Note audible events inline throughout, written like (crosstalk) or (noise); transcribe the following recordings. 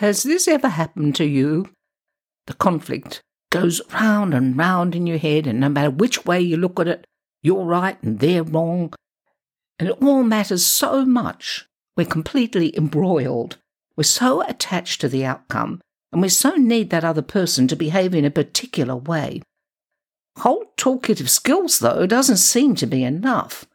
Has this ever happened to you? The conflict goes round and round in your head, and no matter which way you look at it, you're right and they're wrong. And it all matters so much. We're completely embroiled. We're so attached to the outcome, and we so need that other person to behave in a particular way. Whole toolkit of skills, though, doesn't seem to be enough.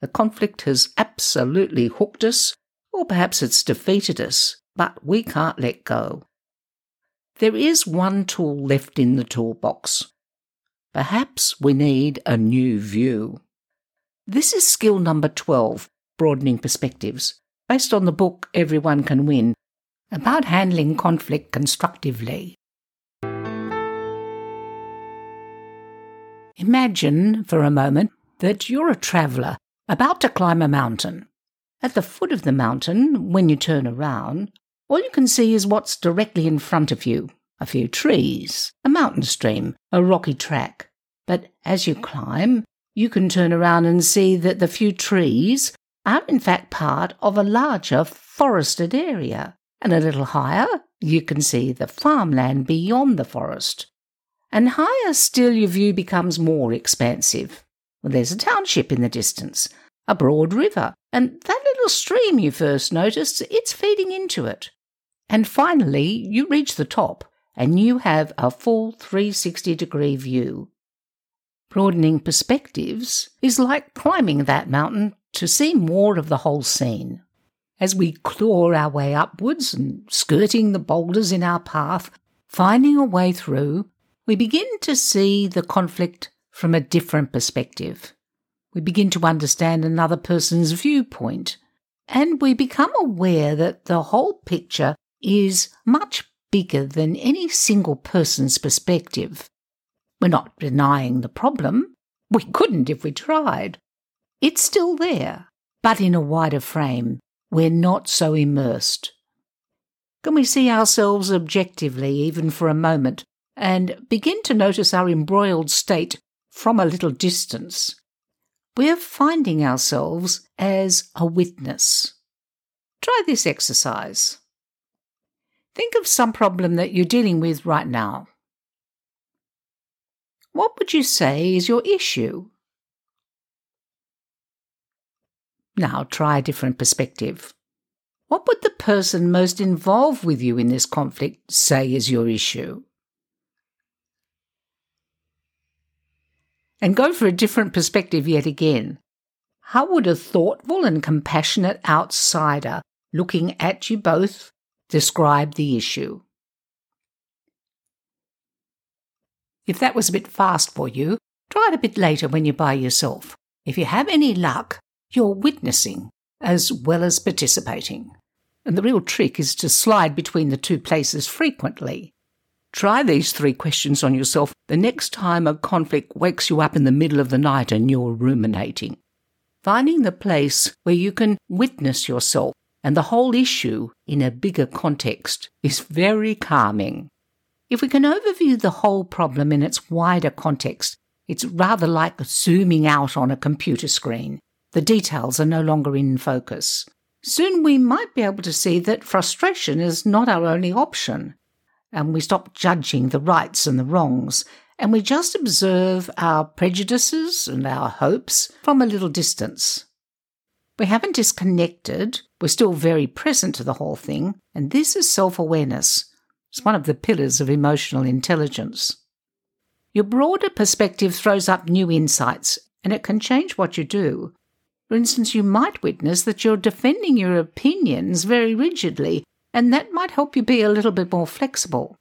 The conflict has absolutely hooked us, or perhaps it's defeated us, but we can't let go. There is one tool left in the toolbox. Perhaps we need a new view. This is skill number 12, broadening perspectives, based on the book Everyone Can Win, about handling conflict constructively. Imagine for a moment that you're a traveller about to climb a mountain. At the foot of the mountain, when you turn around, all you can see is what's directly in front of you a few trees, a mountain stream, a rocky track. But as you climb, you can turn around and see that the few trees are in fact part of a larger forested area. And a little higher, you can see the farmland beyond the forest. And higher still, your view becomes more expansive. Well, there's a township in the distance, a broad river, and that little stream you first noticed, it's feeding into it. And finally, you reach the top, and you have a full 360 degree view. Broadening perspectives is like climbing that mountain to see more of the whole scene. As we claw our way upwards and skirting the boulders in our path, finding a way through, we begin to see the conflict from a different perspective. We begin to understand another person's viewpoint, and we become aware that the whole picture is much bigger than any single person's perspective. We're not denying the problem. We couldn't if we tried. It's still there, but in a wider frame. We're not so immersed. Can we see ourselves objectively, even for a moment, and begin to notice our embroiled state from a little distance? We're finding ourselves as a witness. Try this exercise. Think of some problem that you're dealing with right now. What would you say is your issue? Now try a different perspective. What would the person most involved with you in this conflict say is your issue? And go for a different perspective yet again. How would a thoughtful and compassionate outsider looking at you both describe the issue. If that was a bit fast for you, try it a bit later when you're by yourself. If you have any luck, you're witnessing as well as participating. And the real trick is to slide between the two places frequently. Try these three questions on yourself the next time a conflict wakes you up in the middle of the night and you're ruminating. Finding the place where you can witness yourself and the whole issue in a bigger context is very calming. If we can overview the whole problem in its wider context, it's rather like zooming out on a computer screen. The details are no longer in focus. Soon we might be able to see that frustration is not our only option, and we stop judging the rights and the wrongs, and we just observe our prejudices and our hopes from a little distance. We haven't disconnected, we're still very present to the whole thing, and this is self awareness. It's one of the pillars of emotional intelligence. Your broader perspective throws up new insights, and it can change what you do. For instance, you might witness that you're defending your opinions very rigidly, and that might help you be a little bit more flexible.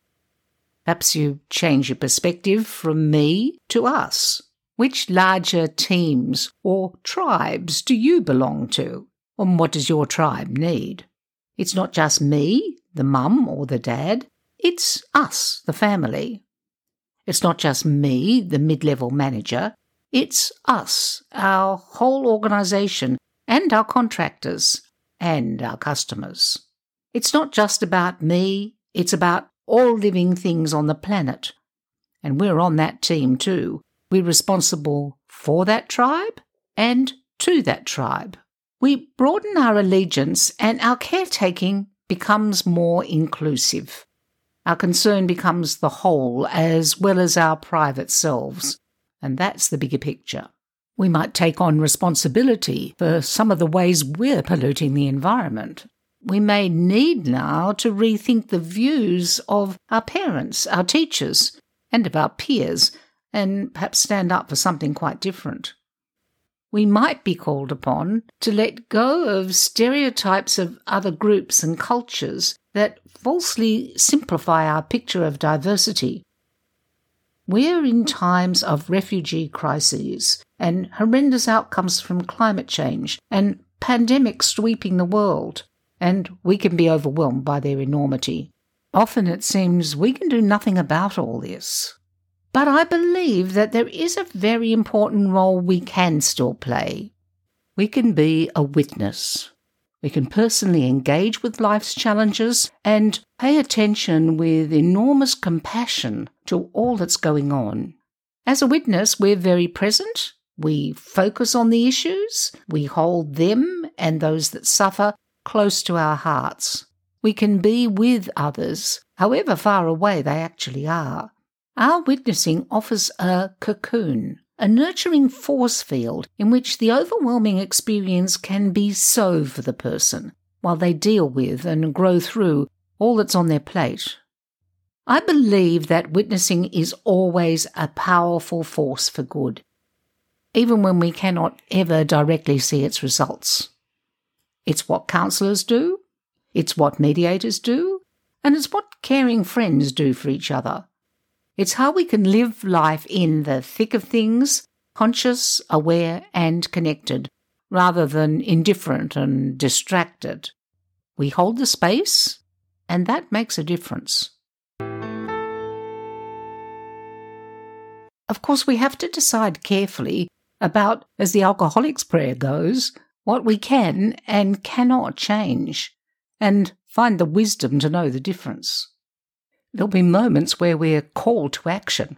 Perhaps you change your perspective from me to us. Which larger teams or tribes do you belong to? And what does your tribe need? It's not just me, the mum or the dad. It's us, the family. It's not just me, the mid level manager. It's us, our whole organisation, and our contractors, and our customers. It's not just about me, it's about all living things on the planet. And we're on that team too, we're responsible for that tribe and to that tribe. We broaden our allegiance and our caretaking becomes more inclusive. Our concern becomes the whole as well as our private selves, and that's the bigger picture. We might take on responsibility for some of the ways we're polluting the environment. We may need now to rethink the views of our parents, our teachers, and of our peers, and perhaps stand up for something quite different. We might be called upon to let go of stereotypes of other groups and cultures that falsely simplify our picture of diversity. We're in times of refugee crises and horrendous outcomes from climate change and pandemics sweeping the world, and we can be overwhelmed by their enormity. Often it seems we can do nothing about all this. But I believe that there is a very important role we can still play. We can be a witness. We can personally engage with life's challenges and pay attention with enormous compassion to all that's going on. As a witness, we're very present. We focus on the issues. We hold them and those that suffer close to our hearts. We can be with others, however far away they actually are. Our witnessing offers a cocoon, a nurturing force field in which the overwhelming experience can be so for the person while they deal with and grow through all that's on their plate. I believe that witnessing is always a powerful force for good, even when we cannot ever directly see its results. It's what counsellors do, it's what mediators do, and it's what caring friends do for each other. It's how we can live life in the thick of things, conscious, aware, and connected, rather than indifferent and distracted. We hold the space, and that makes a difference. Of course, we have to decide carefully about, as the alcoholic's prayer goes, what we can and cannot change, and find the wisdom to know the difference. There'll be moments where we're called to action.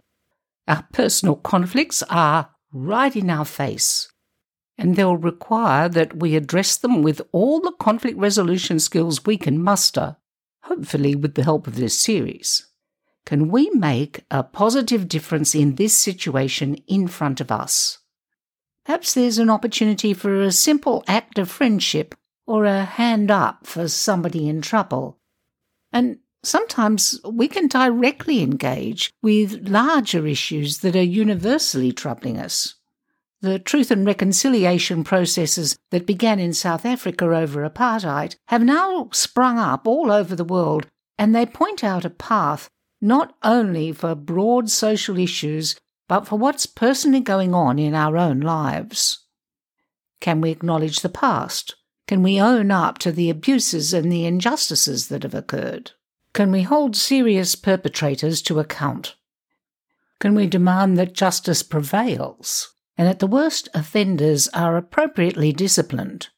Our personal conflicts are right in our face, and they'll require that we address them with all the conflict resolution skills we can muster, hopefully, with the help of this series. Can we make a positive difference in this situation in front of us? Perhaps there's an opportunity for a simple act of friendship or a hand up for somebody in trouble. And Sometimes we can directly engage with larger issues that are universally troubling us. The truth and reconciliation processes that began in South Africa over apartheid have now sprung up all over the world, and they point out a path not only for broad social issues, but for what's personally going on in our own lives. Can we acknowledge the past? Can we own up to the abuses and the injustices that have occurred? Can we hold serious perpetrators to account? Can we demand that justice prevails and that the worst offenders are appropriately disciplined?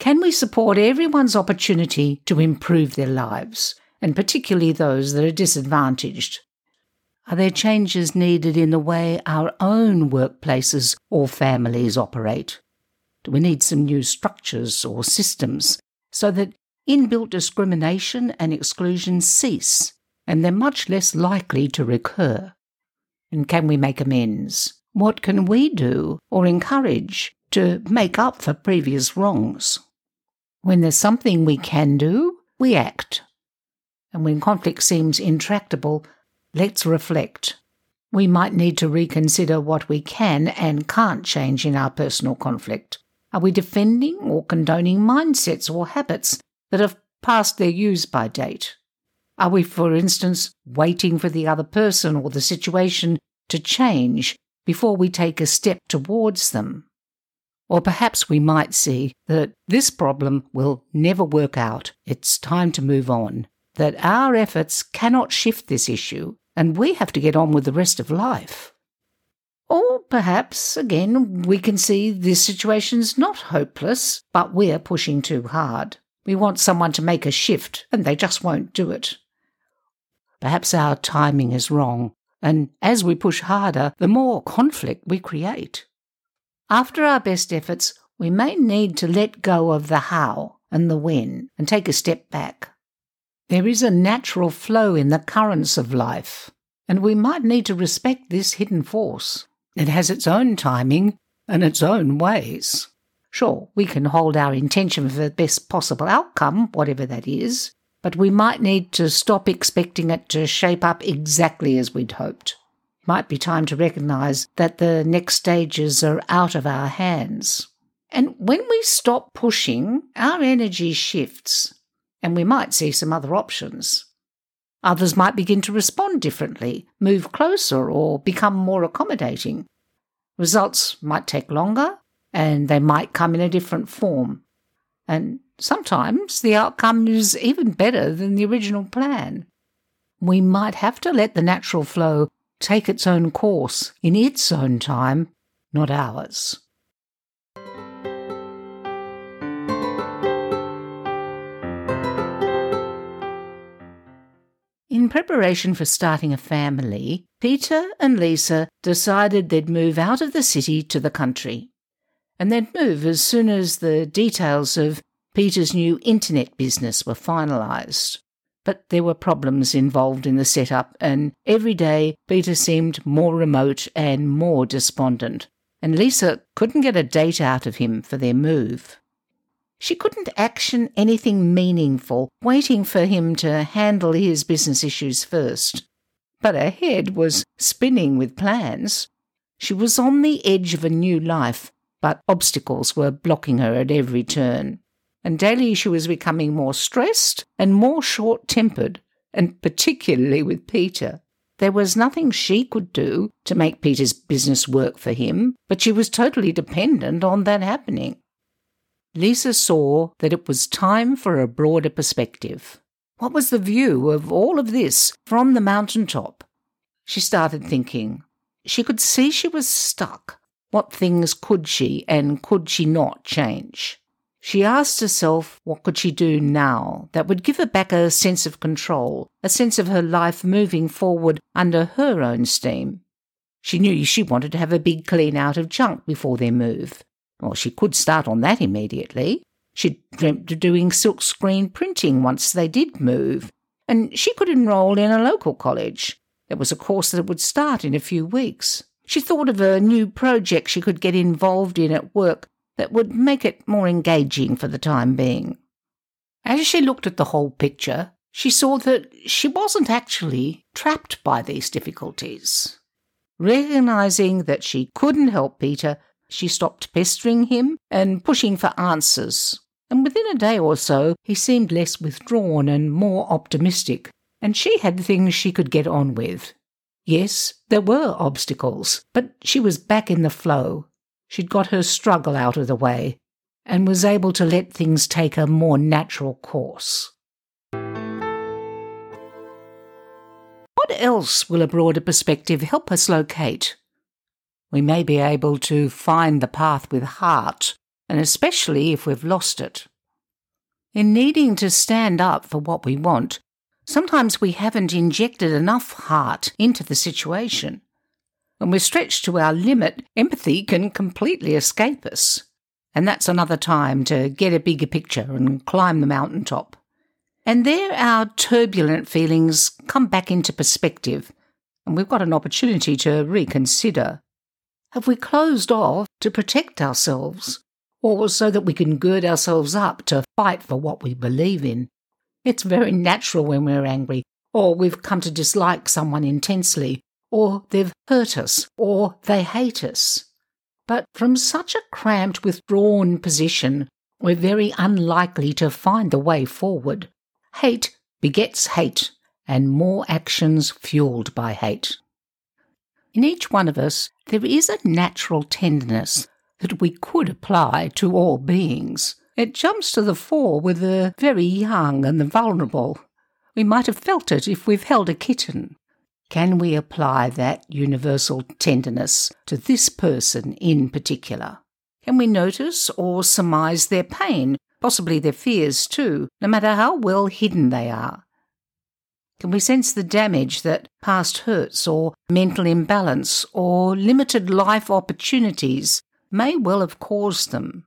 Can we support everyone's opportunity to improve their lives, and particularly those that are disadvantaged? Are there changes needed in the way our own workplaces or families operate? Do we need some new structures or systems so that inbuilt discrimination and exclusion cease, and they're much less likely to recur. And can we make amends? What can we do or encourage to make up for previous wrongs? When there's something we can do, we act. And when conflict seems intractable, let's reflect. We might need to reconsider what we can and can't change in our personal conflict. Are we defending or condoning mindsets or habits that have passed their use by date? Are we, for instance, waiting for the other person or the situation to change before we take a step towards them? Or perhaps we might see that this problem will never work out. It's time to move on. That our efforts cannot shift this issue, and we have to get on with the rest of life. Or perhaps, again, we can see this situation's not hopeless, but we're pushing too hard. We want someone to make a shift, and they just won't do it. Perhaps our timing is wrong, and as we push harder, the more conflict we create. After our best efforts, we may need to let go of the how and the when and take a step back. There is a natural flow in the currents of life, and we might need to respect this hidden force. It has its own timing and its own ways. Sure, we can hold our intention for the best possible outcome, whatever that is, but we might need to stop expecting it to shape up exactly as we'd hoped. Might be time to recognise that the next stages are out of our hands. And when we stop pushing, our energy shifts, and we might see some other options. Others might begin to respond differently, move closer, or become more accommodating. Results might take longer, and they might come in a different form. And sometimes the outcome is even better than the original plan. We might have to let the natural flow take its own course in its own time, not ours. In preparation for starting a family, Peter and Lisa decided they'd move out of the city to the country. And they'd move as soon as the details of Peter's new internet business were finalised. But there were problems involved in the setup, and every day Peter seemed more remote and more despondent, and Lisa couldn't get a date out of him for their move. She couldn't action anything meaningful, waiting for him to handle his business issues first. But her head was spinning with plans. She was on the edge of a new life, but obstacles were blocking her at every turn. And daily she was becoming more stressed and more short tempered, and particularly with Peter. There was nothing she could do to make Peter's business work for him, but she was totally dependent on that happening. Lisa saw that it was time for a broader perspective. What was the view of all of this from the mountain top? She started thinking. She could see she was stuck. What things could she and could she not change? She asked herself what could she do now that would give her back a sense of control, a sense of her life moving forward under her own steam. She knew she wanted to have a big clean out of junk before their move. Well, she could start on that immediately. She'd dreamt of doing silkscreen printing once they did move, and she could enrol in a local college. There was a course that would start in a few weeks. She thought of a new project she could get involved in at work that would make it more engaging for the time being. As she looked at the whole picture, she saw that she wasn't actually trapped by these difficulties. Recognizing that she couldn't help Peter, she stopped pestering him and pushing for answers, and within a day or so he seemed less withdrawn and more optimistic, and she had things she could get on with. Yes, there were obstacles, but she was back in the flow. She'd got her struggle out of the way, and was able to let things take a more natural course. What else will a broader perspective help us locate? we may be able to find the path with heart, and especially if we've lost it. In needing to stand up for what we want, sometimes we haven't injected enough heart into the situation. When we're stretched to our limit, empathy can completely escape us. And that's another time to get a bigger picture and climb the mountaintop. And there our turbulent feelings come back into perspective, and we've got an opportunity to reconsider. Have we closed off to protect ourselves, or so that we can gird ourselves up to fight for what we believe in? It's very natural when we're angry, or we've come to dislike someone intensely, or they've hurt us, or they hate us. But from such a cramped, withdrawn position, we're very unlikely to find the way forward. Hate begets hate, and more actions fueled by hate. In each one of us, there is a natural tenderness that we could apply to all beings. It jumps to the fore with the very young and the vulnerable. We might have felt it if we've held a kitten. Can we apply that universal tenderness to this person in particular? Can we notice or surmise their pain, possibly their fears too, no matter how well hidden they are? Can we sense the damage that past hurts or mental imbalance or limited life opportunities may well have caused them?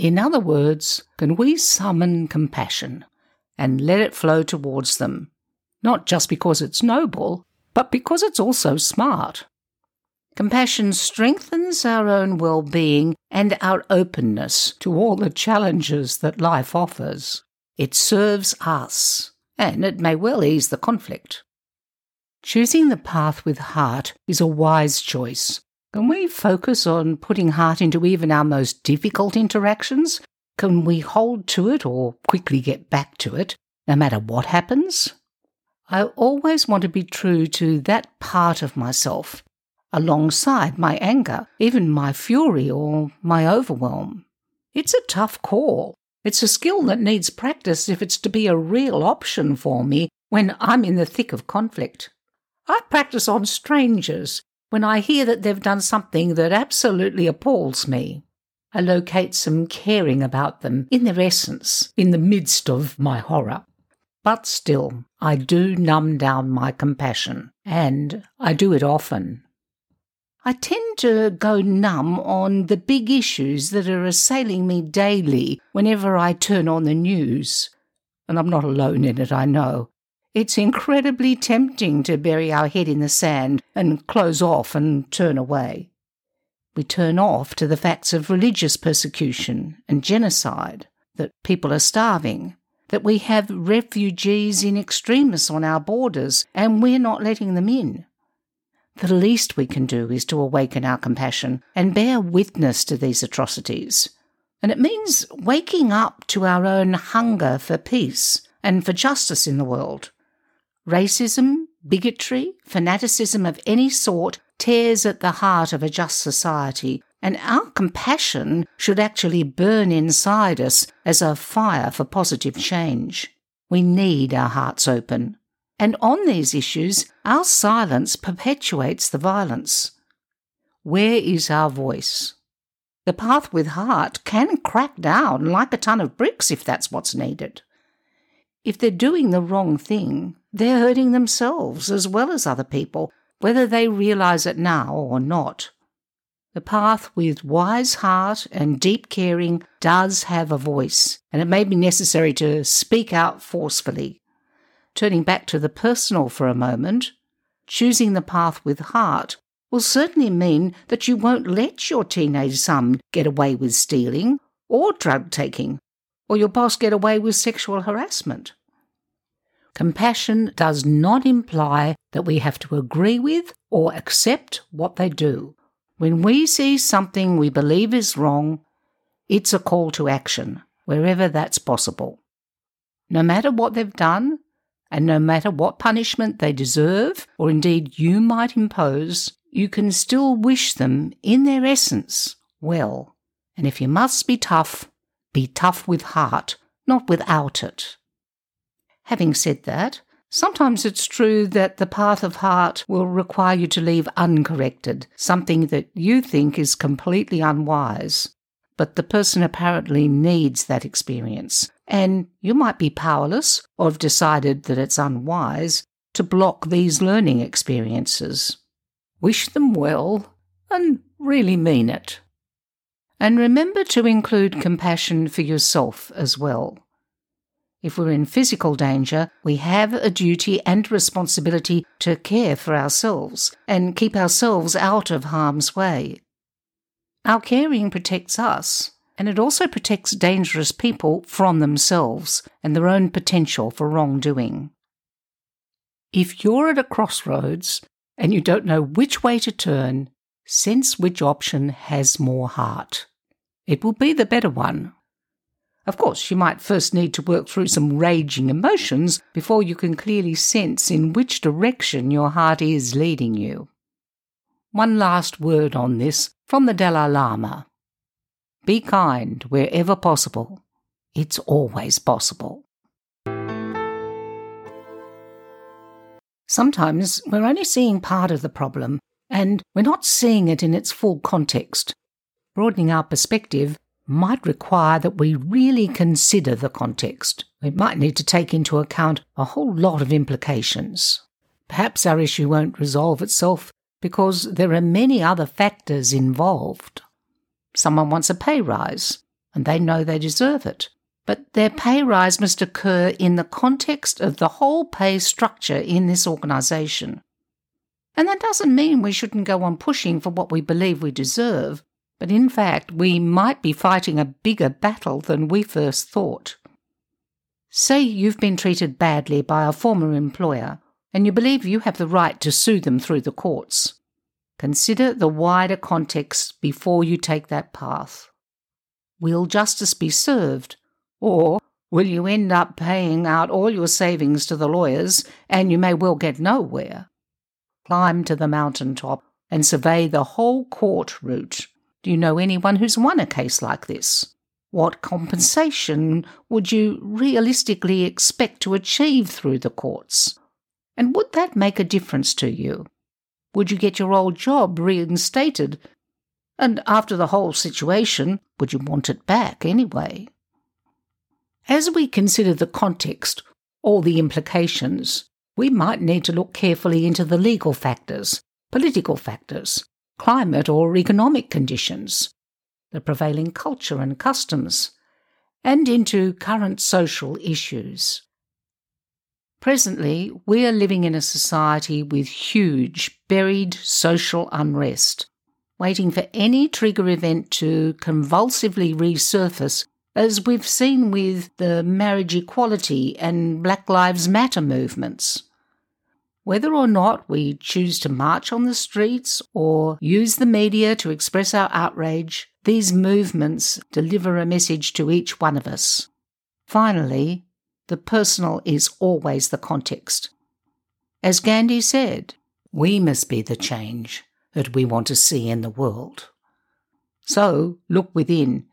In other words, can we summon compassion and let it flow towards them, not just because it's noble, but because it's also smart? Compassion strengthens our own well being and our openness to all the challenges that life offers. It serves us, and it may well ease the conflict. Choosing the path with heart is a wise choice. Can we focus on putting heart into even our most difficult interactions? Can we hold to it or quickly get back to it, no matter what happens? I always want to be true to that part of myself, alongside my anger, even my fury or my overwhelm. It's a tough call. It's a skill that needs practice if it's to be a real option for me when I'm in the thick of conflict. I practice on strangers when I hear that they've done something that absolutely appalls me. I locate some caring about them in their essence in the midst of my horror. But still, I do numb down my compassion, and I do it often. I tend to go numb on the big issues that are assailing me daily whenever I turn on the news. And I'm not alone in it, I know. It's incredibly tempting to bury our head in the sand and close off and turn away. We turn off to the facts of religious persecution and genocide, that people are starving, that we have refugees in extremis on our borders and we're not letting them in. The least we can do is to awaken our compassion and bear witness to these atrocities. And it means waking up to our own hunger for peace and for justice in the world Racism, bigotry, fanaticism of any sort tears at the heart of a just society, and our compassion should actually burn inside us as a fire for positive change. We need our hearts open. And on these issues, our silence perpetuates the violence. Where is our voice? The path with heart can crack down like a ton of bricks if that's what's needed. If they're doing the wrong thing, they're hurting themselves as well as other people, whether they realize it now or not. The path with wise heart and deep caring does have a voice, and it may be necessary to speak out forcefully. Turning back to the personal for a moment, choosing the path with heart will certainly mean that you won't let your teenage son get away with stealing or drug taking or your boss get away with sexual harassment. Compassion does not imply that we have to agree with or accept what they do. When we see something we believe is wrong, it's a call to action, wherever that's possible. No matter what they've done, and no matter what punishment they deserve, or indeed you might impose, you can still wish them, in their essence, well. And if you must be tough, be tough with heart, not without it. Having said that, sometimes it's true that the path of heart will require you to leave uncorrected something that you think is completely unwise, but the person apparently needs that experience, and you might be powerless or have decided that it's unwise to block these learning experiences. Wish them well and really mean it. And remember to include compassion for yourself as well. If we're in physical danger, we have a duty and responsibility to care for ourselves and keep ourselves out of harm's way. Our caring protects us, and it also protects dangerous people from themselves and their own potential for wrongdoing. If you're at a crossroads and you don't know which way to turn, sense which option has more heart. It will be the better one. Of course, you might first need to work through some raging emotions before you can clearly sense in which direction your heart is leading you. One last word on this from the Dalai Lama. Be kind wherever possible. It's always possible. Sometimes we're only seeing part of the problem and we're not seeing it in its full context broadening our perspective might require that we really consider the context. We might need to take into account a whole lot of implications. Perhaps our issue won't resolve itself because there are many other factors involved. Someone wants a pay rise, and they know they deserve it. But their pay rise must occur in the context of the whole pay structure in this organisation. And that doesn't mean we shouldn't go on pushing for what we believe we deserve, but in fact, we might be fighting a bigger battle than we first thought. Say you've been treated badly by a former employer, and you believe you have the right to sue them through the courts. Consider the wider context before you take that path. Will justice be served, or will you end up paying out all your savings to the lawyers and you may well get nowhere? Climb to the mountain top and survey the whole court route. Do you know anyone who's won a case like this? What compensation would you realistically expect to achieve through the courts? And would that make a difference to you? Would you get your old job reinstated? And after the whole situation, would you want it back anyway? As we consider the context or the implications, we might need to look carefully into the legal factors, political factors, climate or economic conditions, the prevailing culture and customs, and into current social issues. Presently, we are living in a society with huge, buried social unrest, waiting for any trigger event to convulsively resurface, as we've seen with the marriage equality and Black Lives Matter movements. Whether or not we choose to march on the streets or use the media to express our outrage, these movements deliver a message to each one of us. Finally, the personal is always the context. As Gandhi said, we must be the change that we want to see in the world. So look within.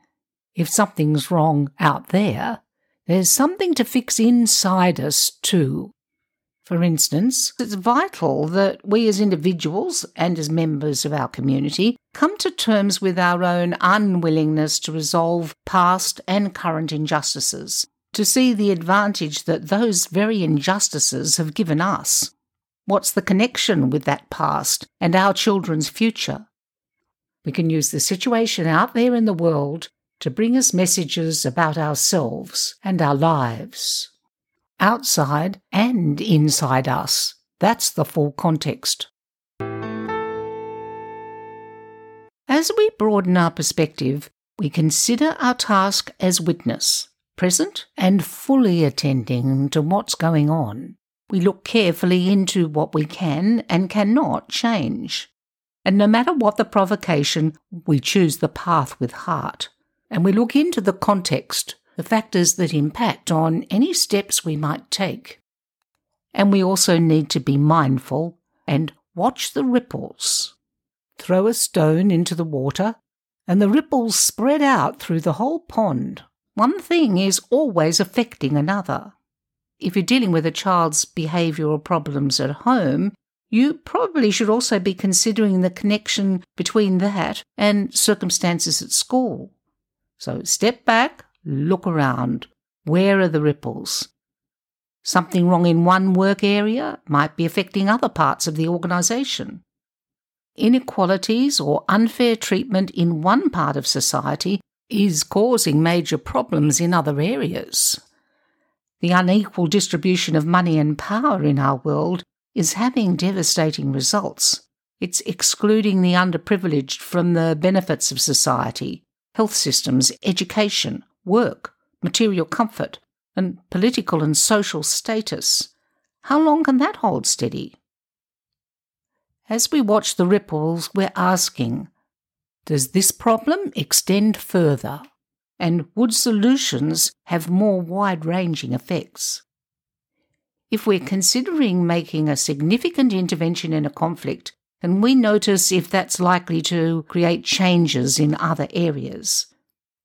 If something's wrong out there, there's something to fix inside us too. For instance, it's vital that we as individuals and as members of our community come to terms with our own unwillingness to resolve past and current injustices, to see the advantage that those very injustices have given us. What's the connection with that past and our children's future? We can use the situation out there in the world to bring us messages about ourselves and our lives outside and inside us. That's the full context. As we broaden our perspective, we consider our task as witness, present and fully attending to what's going on. We look carefully into what we can and cannot change. And no matter what the provocation, we choose the path with heart. And we look into the context the factors that impact on any steps we might take. And we also need to be mindful and watch the ripples. Throw a stone into the water, and the ripples spread out through the whole pond. One thing is always affecting another. If you're dealing with a child's behavioural problems at home, you probably should also be considering the connection between that and circumstances at school. So step back, Look around. Where are the ripples? Something wrong in one work area might be affecting other parts of the organisation. Inequalities or unfair treatment in one part of society is causing major problems in other areas. The unequal distribution of money and power in our world is having devastating results. It's excluding the underprivileged from the benefits of society, health systems, education, work, material comfort, and political and social status. How long can that hold steady? As we watch the ripples, we're asking Does this problem extend further? And would solutions have more wide ranging effects? If we're considering making a significant intervention in a conflict, and we notice if that's likely to create changes in other areas,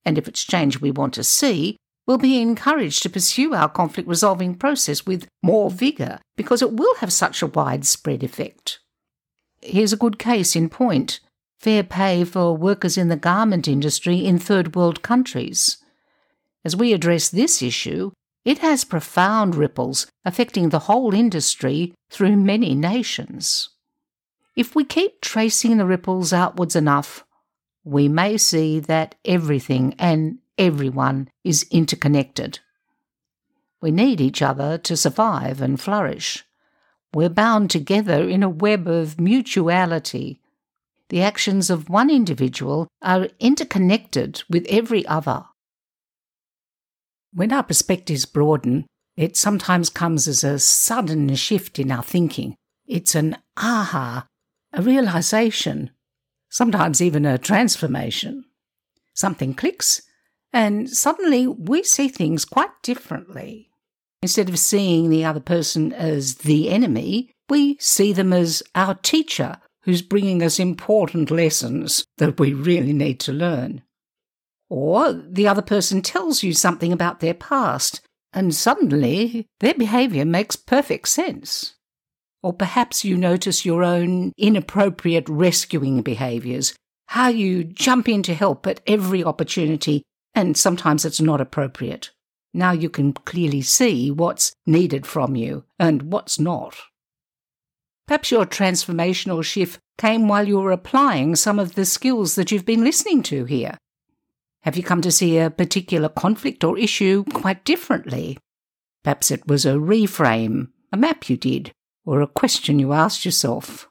and if it's change we want to see, we'll be encouraged to pursue our conflict resolving process with more vigour because it will have such a widespread effect. Here's a good case in point fair pay for workers in the garment industry in third world countries. As we address this issue, it has profound ripples affecting the whole industry through many nations. If we keep tracing the ripples outwards enough, we may see that everything and everyone is interconnected. We need each other to survive and flourish. We're bound together in a web of mutuality. The actions of one individual are interconnected with every other. When our perspectives broaden, it sometimes comes as a sudden shift in our thinking. It's an aha, a realization, sometimes even a transformation. Something clicks, and suddenly we see things quite differently. Instead of seeing the other person as the enemy, we see them as our teacher who's bringing us important lessons that we really need to learn. Or the other person tells you something about their past, and suddenly their behaviour makes perfect sense. Or perhaps you notice your own inappropriate rescuing behaviours, how you jump in to help at every opportunity, and sometimes it's not appropriate. Now you can clearly see what's needed from you and what's not. Perhaps your transformational shift came while you were applying some of the skills that you've been listening to here. Have you come to see a particular conflict or issue quite differently? Perhaps it was a reframe, a map you did, or a question you asked yourself.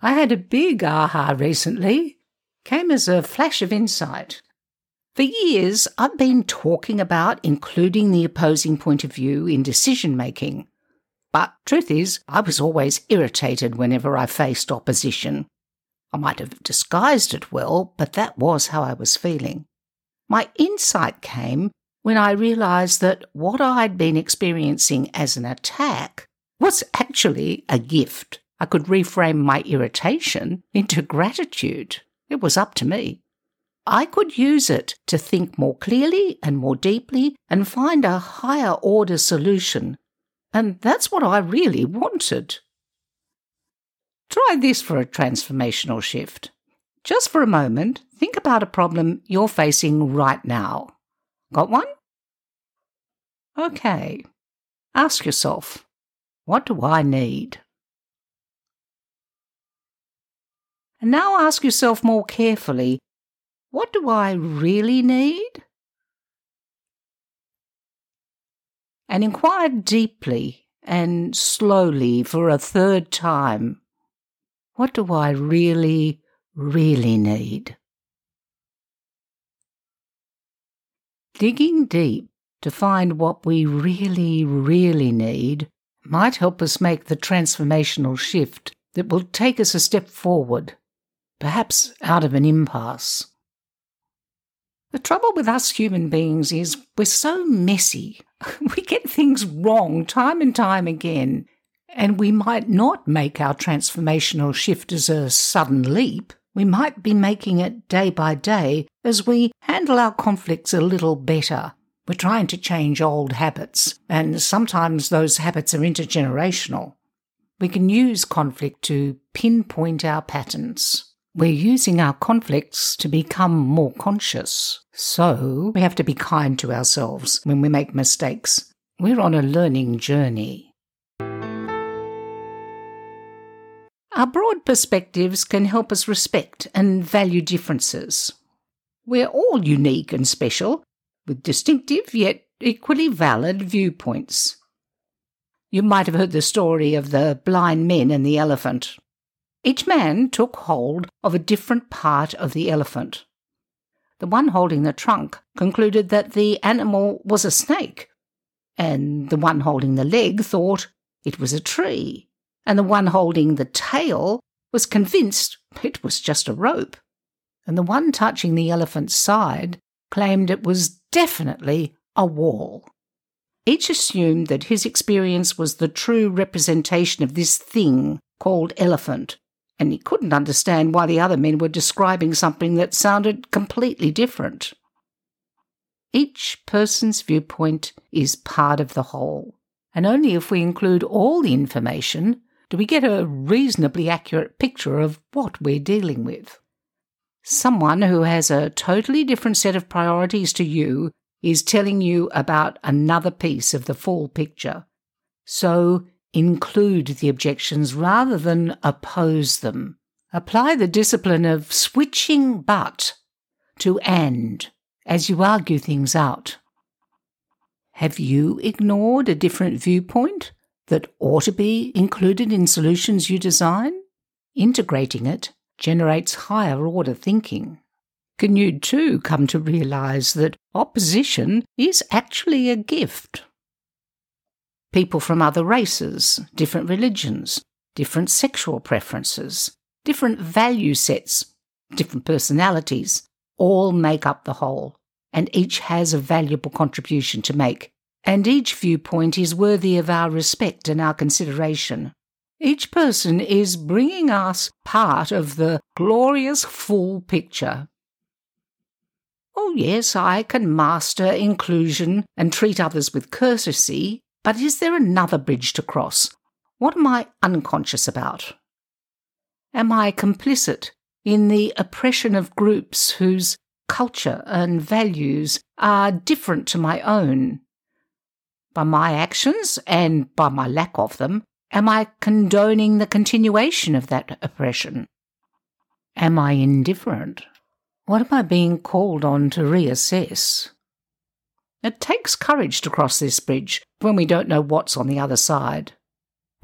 I had a big aha recently. Came as a flash of insight. For years, I've been talking about including the opposing point of view in decision making. But truth is, I was always irritated whenever I faced opposition. I might have disguised it well, but that was how I was feeling. My insight came when I realised that what I'd been experiencing as an attack was actually a gift. I could reframe my irritation into gratitude. It was up to me. I could use it to think more clearly and more deeply and find a higher order solution. And that's what I really wanted. Try this for a transformational shift. Just for a moment, think about a problem you're facing right now. Got one? Okay. Ask yourself, what do I need? And now ask yourself more carefully what do I really need? And inquire deeply and slowly for a third time. What do I really, really need? Digging deep to find what we really, really need might help us make the transformational shift that will take us a step forward, perhaps out of an impasse. The trouble with us human beings is we're so messy. (laughs) We get things wrong time and time again, and we might not make our transformational shift as a sudden leap. We might be making it day by day as we handle our conflicts a little better. We're trying to change old habits, and sometimes those habits are intergenerational. We can use conflict to pinpoint our patterns. We're using our conflicts to become more conscious. So we have to be kind to ourselves when we make mistakes. We're on a learning journey. Our broad perspectives can help us respect and value differences. We're all unique and special, with distinctive yet equally valid viewpoints. You might have heard the story of the blind men and the elephant. Each man took hold of a different part of the elephant. The one holding the trunk concluded that the animal was a snake, and the one holding the leg thought it was a tree, and the one holding the tail was convinced it was just a rope, and the one touching the elephant's side claimed it was definitely a wall. Each assumed that his experience was the true representation of this thing called elephant, and he couldn't understand why the other men were describing something that sounded completely different. Each person's viewpoint is part of the whole, and only if we include all the information do we get a reasonably accurate picture of what we're dealing with. Someone who has a totally different set of priorities to you is telling you about another piece of the full picture. So include the objections rather than oppose them. Apply the discipline of switching but to and as you argue things out. Have you ignored a different viewpoint that ought to be included in solutions you design? Integrating it generates higher order thinking. Can you too come to realize that opposition is actually a gift? People from other races, different religions, different sexual preferences, different value sets, different personalities, all make up the whole, and each has a valuable contribution to make, and each viewpoint is worthy of our respect and our consideration. Each person is bringing us part of the glorious full picture. Oh, yes, I can master inclusion and treat others with courtesy, but is there another bridge to cross? What am I unconscious about? Am I complicit in the oppression of groups whose culture and values are different to my own? By my actions and by my lack of them, am I condoning the continuation of that oppression? Am I indifferent? What am I being called on to reassess? It takes courage to cross this bridge when we don't know what's on the other side.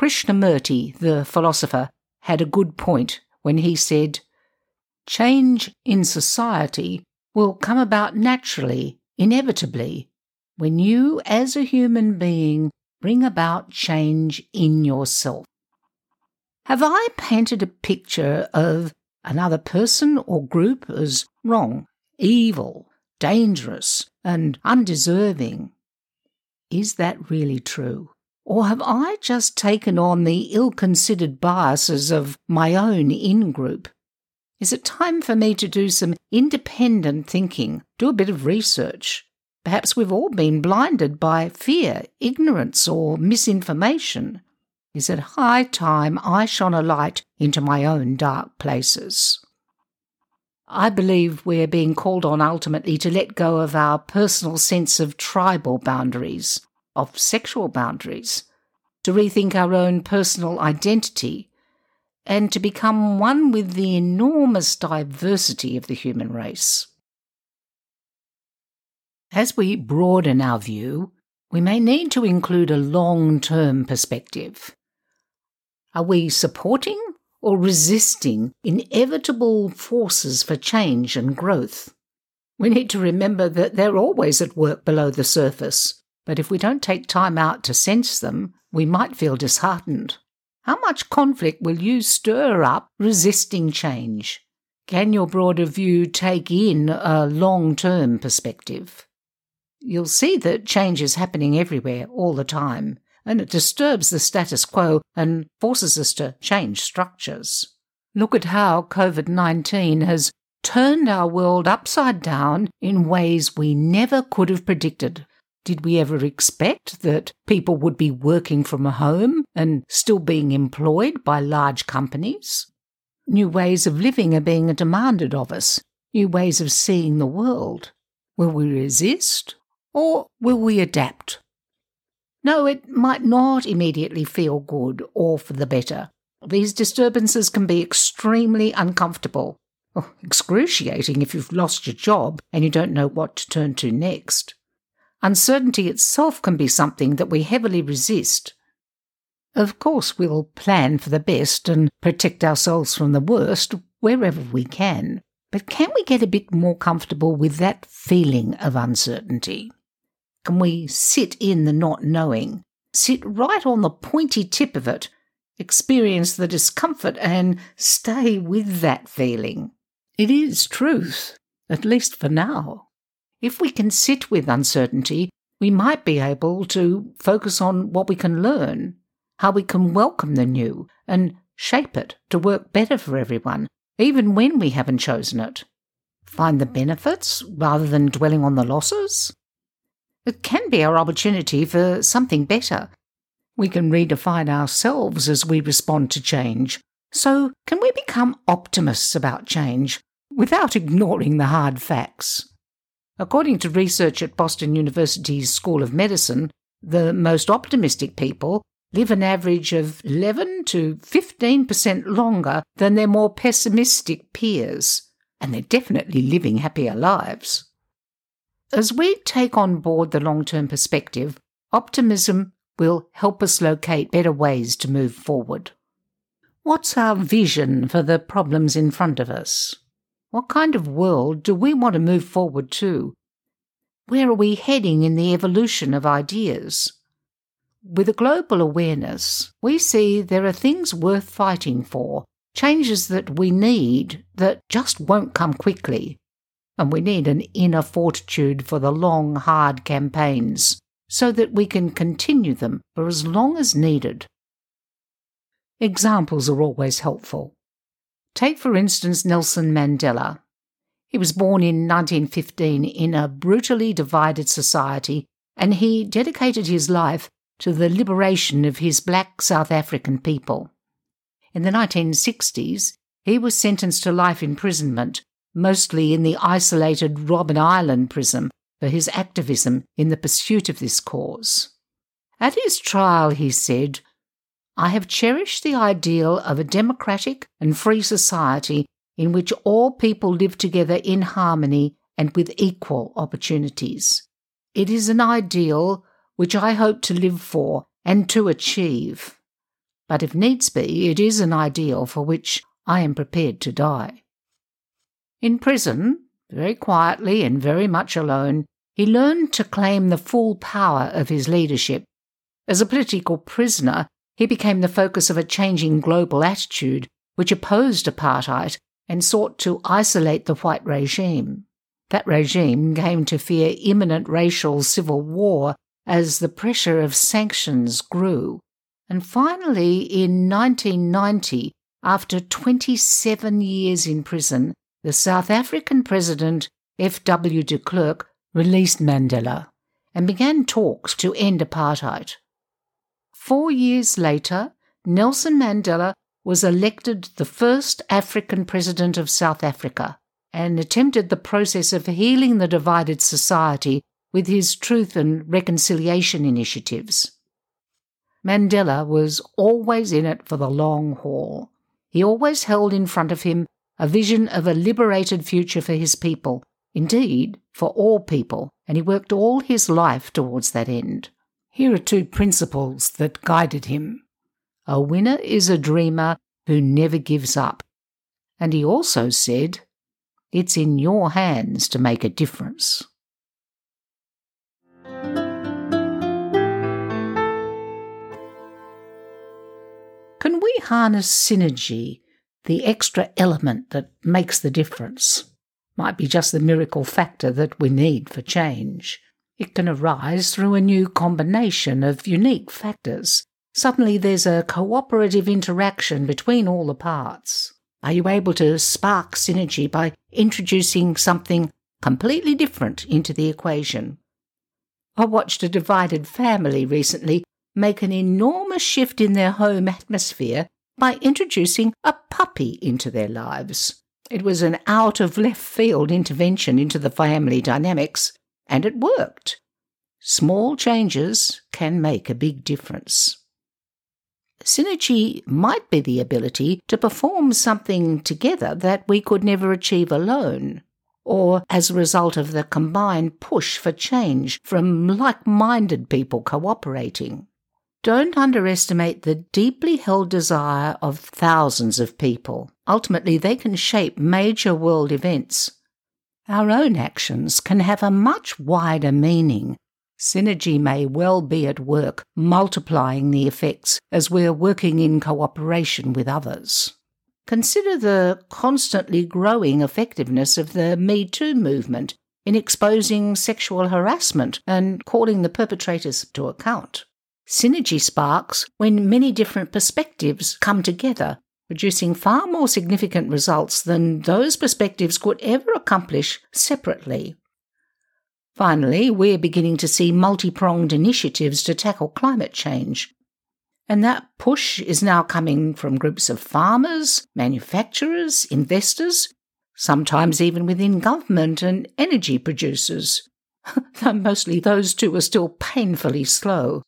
Krishnamurti, the philosopher, had a good point when he said, Change in society will come about naturally, inevitably, when you, as a human being, bring about change in yourself. Have I painted a picture of another person or group as wrong, evil, dangerous, and undeserving? Is that really true? Or have I just taken on the ill considered biases of my own in group? Is it time for me to do some independent thinking, do a bit of research? Perhaps we've all been blinded by fear, ignorance, or misinformation. Is it high time I shone a light into my own dark places? I believe we're being called on ultimately to let go of our personal sense of tribal boundaries of sexual boundaries, to rethink our own personal identity, and to become one with the enormous diversity of the human race. As we broaden our view, we may need to include a long term perspective. Are we supporting or resisting inevitable forces for change and growth? We need to remember that they're always at work below the surface, but if we don't take time out to sense them, we might feel disheartened. How much conflict will you stir up resisting change? Can your broader view take in a long term perspective? You'll see that change is happening everywhere all the time, and it disturbs the status quo and forces us to change structures. Look at how COVID 19 has turned our world upside down in ways we never could have predicted. Did we ever expect that people would be working from home and still being employed by large companies? New ways of living are being demanded of us, new ways of seeing the world. Will we resist or will we adapt? No, it might not immediately feel good or for the better. These disturbances can be extremely uncomfortable, oh, excruciating if you've lost your job and you don't know what to turn to next. Uncertainty itself can be something that we heavily resist. Of course, we'll plan for the best and protect ourselves from the worst wherever we can. But can we get a bit more comfortable with that feeling of uncertainty? Can we sit in the not knowing, sit right on the pointy tip of it, experience the discomfort, and stay with that feeling? It is truth, at least for now. If we can sit with uncertainty, we might be able to focus on what we can learn, how we can welcome the new, and shape it to work better for everyone, even when we haven't chosen it. Find the benefits rather than dwelling on the losses? It can be our opportunity for something better. We can redefine ourselves as we respond to change. So, can we become optimists about change without (laughs) ignoring the hard facts? According to research at Boston University's School of Medicine, the most optimistic people live an average of 11 to 15% longer than their more pessimistic peers, and they're definitely living happier lives. As we take on board the long term perspective, optimism will help us locate better ways to move forward. What's our vision for the problems in front of us? What kind of world do we want to move forward to? Where are we heading in the evolution of ideas? With a global awareness, we see there are things worth fighting for, changes that we need that just won't come quickly. And we need an inner fortitude for the long, hard campaigns so that we can continue them for as long as needed. Examples are always helpful. Take, for instance, Nelson Mandela. He was born in 1915 in a brutally divided society, and he dedicated his life to the liberation of his black South African people. In the 1960s, he was sentenced to life imprisonment, mostly in the isolated Robben Island prison, for his activism in the pursuit of this cause. At his trial, he said, I have cherished the ideal of a democratic and free society in which all people live together in harmony and with equal opportunities. It is an ideal which I hope to live for and to achieve. But if needs be, it is an ideal for which I am prepared to die. In prison, very quietly and very much alone, he learned to claim the full power of his leadership. As a political prisoner, he became the focus of a changing global attitude which opposed apartheid and sought to isolate the white regime. That regime came to fear imminent racial civil war as the pressure of sanctions grew. And finally, in 1990, after 27 years in prison, the South African president, F.W. de Klerk, released Mandela and began talks to end apartheid. Four years later, Nelson Mandela was elected the first African president of South Africa and attempted the process of healing the divided society with his truth and reconciliation initiatives. Mandela was always in it for the long haul. He always held in front of him a vision of a liberated future for his people, indeed, for all people, and he worked all his life towards that end. Here are two principles that guided him. A winner is a dreamer who never gives up. And he also said, It's in your hands to make a difference. Can we harness synergy, the extra element that makes the difference? Might be just the miracle factor that we need for change. It can arise through a new combination of unique factors. Suddenly there's a cooperative interaction between all the parts. Are you able to spark synergy by introducing something completely different into the equation? I watched a divided family recently make an enormous shift in their home atmosphere by introducing a puppy into their lives. It was an out of left field intervention into the family dynamics, and it worked. Small changes can make a big difference. Synergy might be the ability to perform something together that we could never achieve alone, or as a result of the combined push for change from like minded people cooperating. Don't underestimate the deeply held desire of thousands of people. Ultimately, they can shape major world events our own actions can have a much wider meaning. Synergy may well be at work, multiplying the effects as we're working in cooperation with others. Consider the constantly growing effectiveness of the Me Too movement in exposing sexual harassment and calling the perpetrators to account. Synergy sparks when many different perspectives come together producing far more significant results than those perspectives could ever accomplish separately. Finally, we're beginning to see multi pronged initiatives to tackle climate change. And that push is now coming from groups of farmers, manufacturers, investors, sometimes even within government and energy producers. (laughs) Though mostly those two are still painfully slow.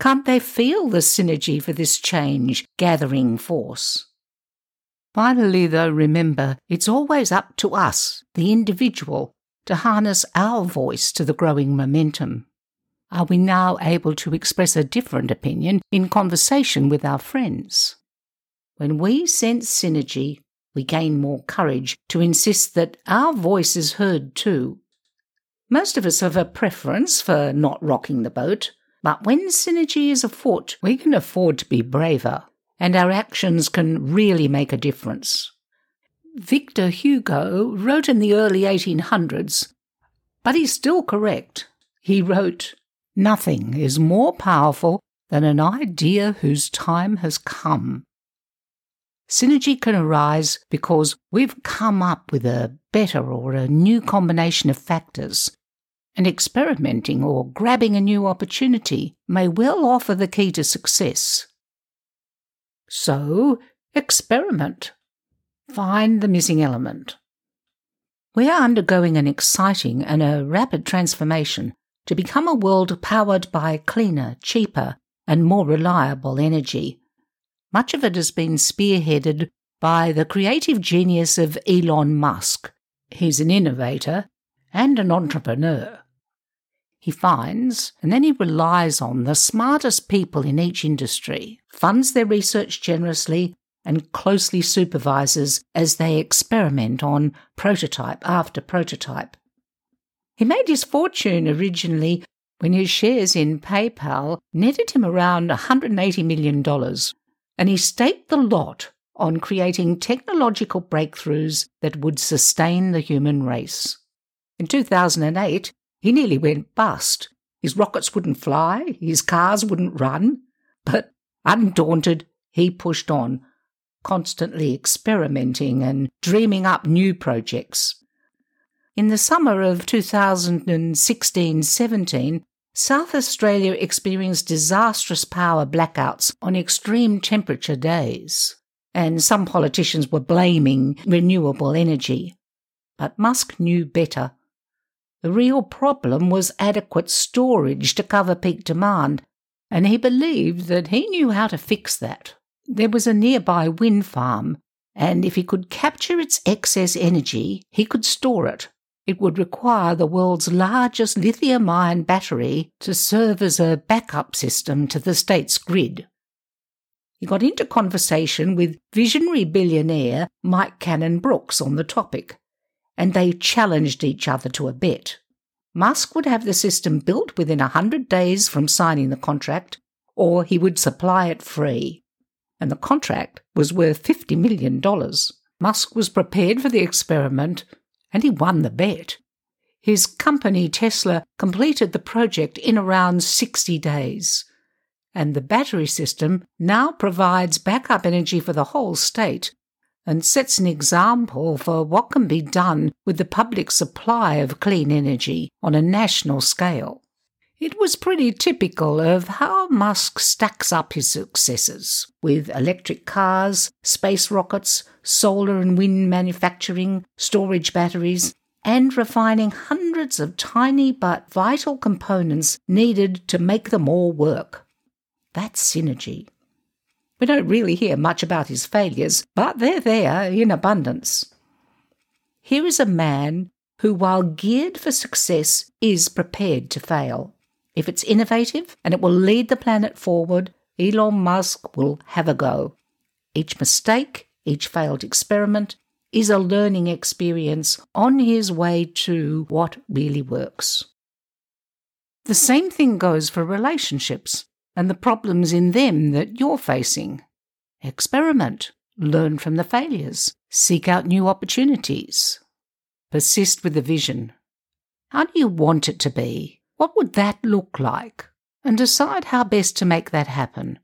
Can't they feel the synergy for this change gathering force? Finally, though, remember, it's always up to us, the individual, to harness our voice to the growing momentum? Are we now able to express a different opinion in conversation with our friends? When we sense synergy, we gain more courage to insist that our voice is heard too. Most of us have a preference for not rocking the boat, but when synergy is afoot, we can afford to be braver, and our actions can really make a difference. Victor Hugo wrote in the early 1800s, but he's still correct. He wrote, Nothing is more powerful than an idea whose time has come. Synergy can arise because we've come up with a better or a new combination of factors, and experimenting or grabbing a new opportunity may well offer the key to success. So, experiment. Find the missing element. We are undergoing an exciting and a rapid transformation to become a world powered by cleaner, cheaper, and more reliable energy. Much of it has been spearheaded by the creative genius of Elon Musk. He's an innovator and an entrepreneur. He finds and then he relies on the smartest people in each industry, funds their research generously, and closely supervises as they experiment on prototype after prototype. He made his fortune originally when his shares in PayPal netted him around $180 million, and he staked the lot on creating technological breakthroughs that would sustain the human race. In 2008, he nearly went bust. His rockets wouldn't fly, his cars wouldn't run, but undaunted, he pushed on, constantly experimenting and dreaming up new projects. In the summer of 2016 17, South Australia experienced disastrous power blackouts on extreme temperature days, and some politicians were blaming renewable energy. But Musk knew better. The real problem was adequate storage to cover peak demand, and he believed that he knew how to fix that. There was a nearby wind farm, and if he could capture its excess energy, he could store it it would require the world's largest lithium ion battery to serve as a backup system to the state's grid. He got into conversation with visionary billionaire Mike Cannon Brookes on the topic, and they challenged each other to a bet. Musk would have the system built within a hundred days from signing the contract, or he would supply it free. And the contract was worth $50 million. Musk was prepared for the experiment and he won the bet. His company, Tesla, completed the project in around 60 days. And the battery system now provides backup energy for the whole state and sets an example for what can be done with the public supply of clean energy on a national scale. It was pretty typical of how Musk stacks up his successes with electric cars, space rockets, solar and wind manufacturing, storage batteries, and refining hundreds of tiny but vital components needed to make them all work. That's synergy. We don't really hear much about his failures, but they're there in abundance. Here is a man who, while geared for success, is prepared to fail. If it's innovative and it will lead the planet forward, Elon Musk will have a go. Each mistake, each failed experiment is a learning experience on his way to what really works. The same thing goes for relationships and the problems in them that you're facing. Experiment, learn from the failures, seek out new opportunities, persist with the vision. How do you want it to be? What would that look like? And decide how best to make that happen.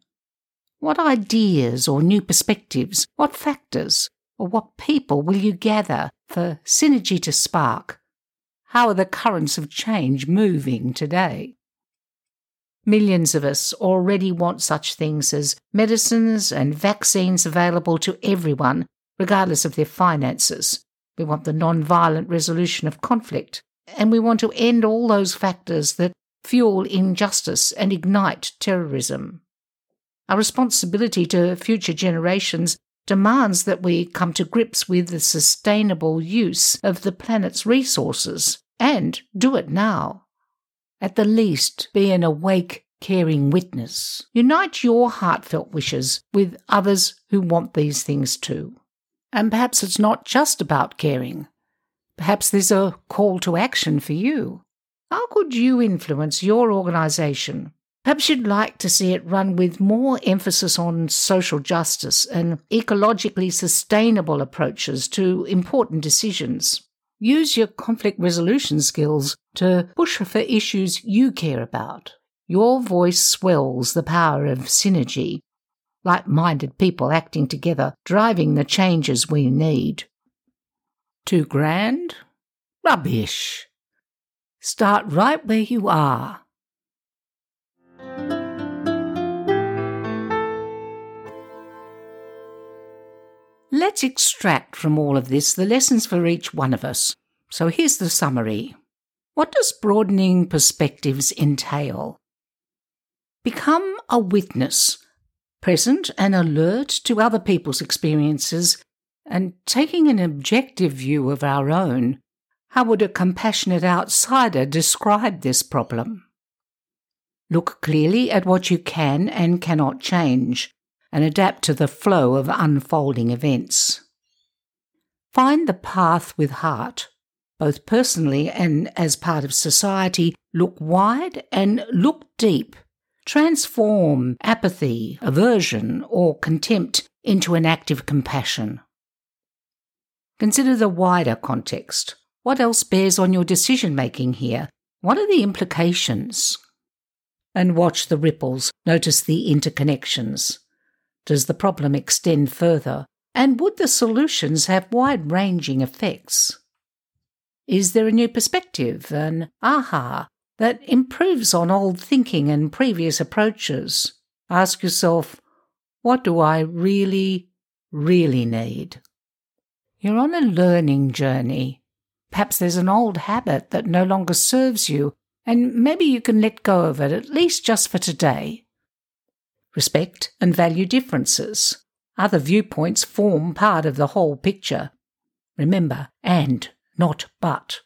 What ideas or new perspectives, what factors, or what people will you gather for synergy to spark? How are the currents of change moving today? Millions of us already want such things as medicines and vaccines available to everyone, regardless of their finances. We want the non violent resolution of conflict, and we want to end all those factors that fuel injustice and ignite terrorism. Our responsibility to future generations demands that we come to grips with the sustainable use of the planet's resources And do it now. At the least, be an awake, caring witness. Unite your heartfelt wishes with others who want these things too. And perhaps it's not just about caring. Perhaps there's a call to action for you. How could you influence your organisation? Perhaps you'd like to see it run with more emphasis on social justice and ecologically sustainable approaches to important decisions. Use your conflict resolution skills to push for issues you care about. Your voice swells the power of synergy, like minded people acting together, driving the changes we need. Too grand? Rubbish. Start right where you are. Let's extract from all of this the lessons for each one of us. So here's the summary. What does broadening perspectives entail? Become a witness, present and alert to other people's experiences, and taking an objective view of our own. How would a compassionate outsider describe this problem? Look clearly at what you can and cannot change, and adapt to the flow of unfolding events. Find the path with heart, both personally and as part of society. Look wide and look deep transform apathy, aversion, or contempt into an active compassion. Consider the wider context. What else bears on your decision making here? What are the implications? And watch the ripples, notice the interconnections. Does the problem extend further? And would the solutions have wide ranging effects? Is there a new perspective, an aha, that improves on old thinking and previous approaches. Ask yourself, what do I really, really need? You're on a learning journey. Perhaps there's an old habit that no longer serves you, and maybe you can let go of it, at least just for today. Respect and value differences. Other viewpoints form part of the whole picture. Remember, and, not but.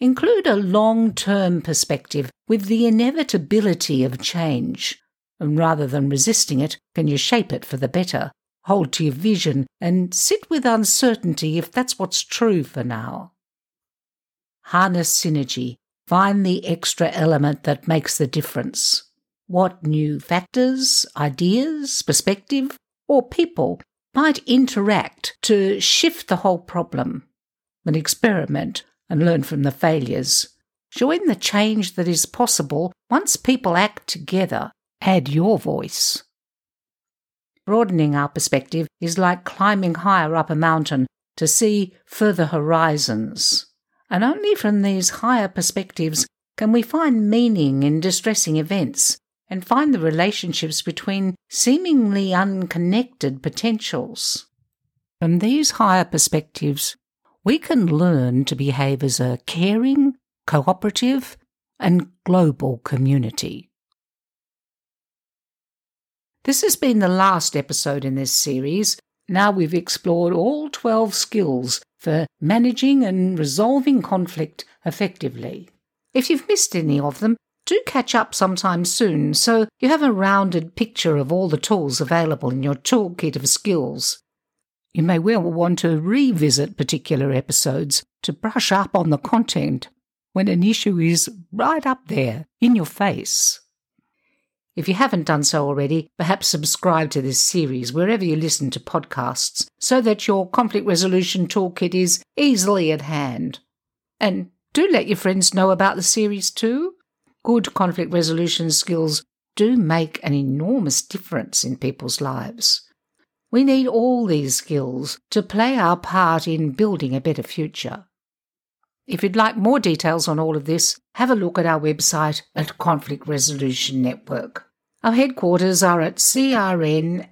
Include a long term perspective with the inevitability of change. And rather than resisting it, can you shape it for the better? Hold to your vision and sit with uncertainty if that's what's true for now. Harness synergy. Find the extra element that makes the difference. What new factors, ideas, perspective, or people might interact to shift the whole problem? An experiment and learn from the failures. Join the change that is possible once people act together. Add your voice. Broadening our perspective is like climbing higher up a mountain to see further horizons. And only from these higher perspectives can we find meaning in distressing events and find the relationships between seemingly unconnected potentials. From these higher perspectives, we can learn to behave as a caring, cooperative, and global community. This has been the last episode in this series. Now we've explored all 12 skills for managing and resolving conflict effectively. If you've missed any of them, do catch up sometime soon so you have a rounded picture of all the tools available in your toolkit of skills. You may well want to revisit particular episodes to brush up on the content when an issue is right up there in your face. If you haven't done so already, perhaps subscribe to this series wherever you listen to podcasts so that your conflict resolution toolkit is easily at hand. And do let your friends know about the series too. Good conflict resolution skills do make an enormous difference in people's lives. We need all these skills to play our part in building a better future. If you'd like more details on all of this, have a look at our website at Conflict Resolution Network. Our headquarters are at crnhq.org.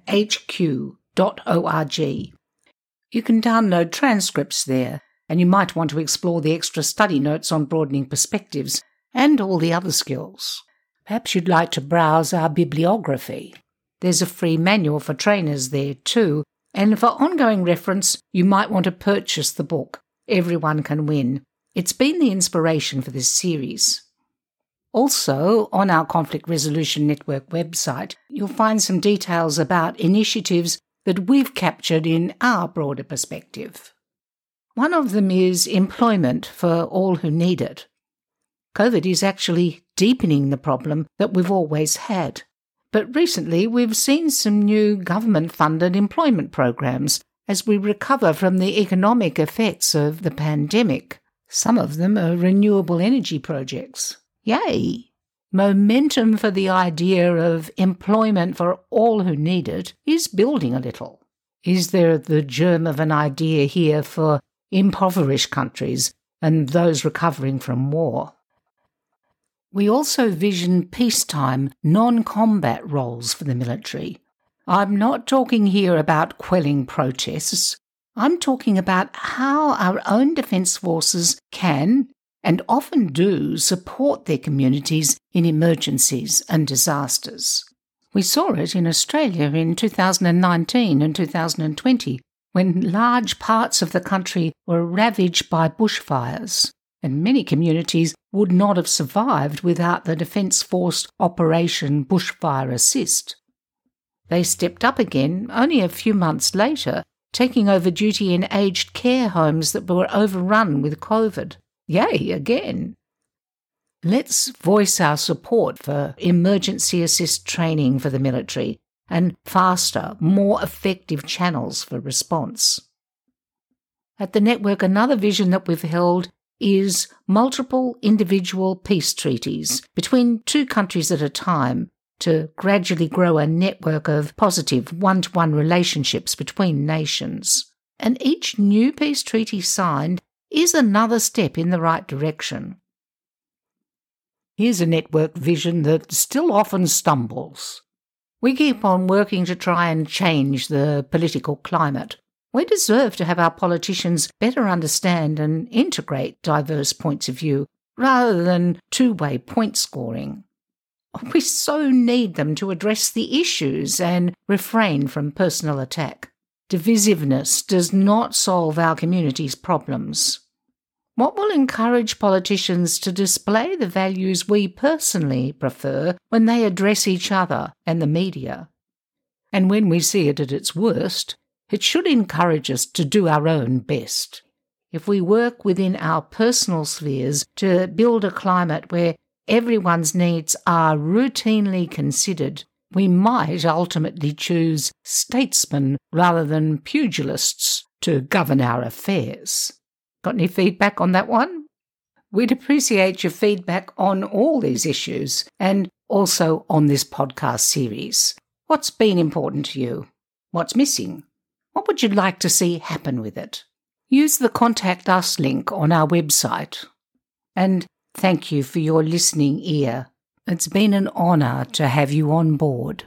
You can download transcripts there, and you might want to explore the extra study notes on broadening perspectives and all the other skills. Perhaps you'd like to browse our bibliography. There's a free manual for trainers there too, and for ongoing reference, you might want to purchase the book. Everyone can win. It's been the inspiration for this series. Also, on our Conflict Resolution Network website, you'll find some details about initiatives that we've captured in our broader perspective. One of them is employment for all who need it. COVID is actually deepening the problem that we've always had. But recently, we've seen some new government funded employment programs as we recover from the economic effects of the pandemic. Some of them are renewable energy projects. Yay! Momentum for the idea of employment for all who need it is building a little. Is there the germ of an idea here for impoverished countries and those recovering from war? We also vision peacetime, non combat roles for the military. I'm not talking here about quelling protests. I'm talking about how our own defence forces can and often do support their communities in emergencies and disasters. We saw it in Australia in 2019 and 2020 when large parts of the country were ravaged by bushfires and many communities would not have survived without the Defence Force Operation Bushfire Assist. They stepped up again only a few months later, taking over duty in aged care homes that were overrun with COVID. Yay, again. Let's voice our support for emergency assist training for the military and faster, more effective channels for response. At the network, another vision that we've held is multiple individual peace treaties between two countries at a time to gradually grow a network of positive one to one relationships between nations. And each new peace treaty signed is another step in the right direction. Here's a network vision that still often stumbles. We keep on working to try and change the political climate. We deserve to have our politicians better understand and integrate diverse points of view rather than two way point scoring. We so need them to address the issues and refrain from personal attack. Divisiveness does not solve our community's problems. What will encourage politicians to display the values we personally prefer when they address each other and the media? And when we see it at its worst, it should encourage us to do our own best. If we work within our personal spheres to build a climate where everyone's needs are routinely considered, we might ultimately choose statesmen rather than pugilists to govern our affairs. Got any feedback on that one? We'd appreciate your feedback on all these issues and also on this podcast series. What's been important to you? What's missing? What would you like to see happen with it? Use the Contact Us link on our website. And thank you for your listening ear. It's been an honour to have you on board.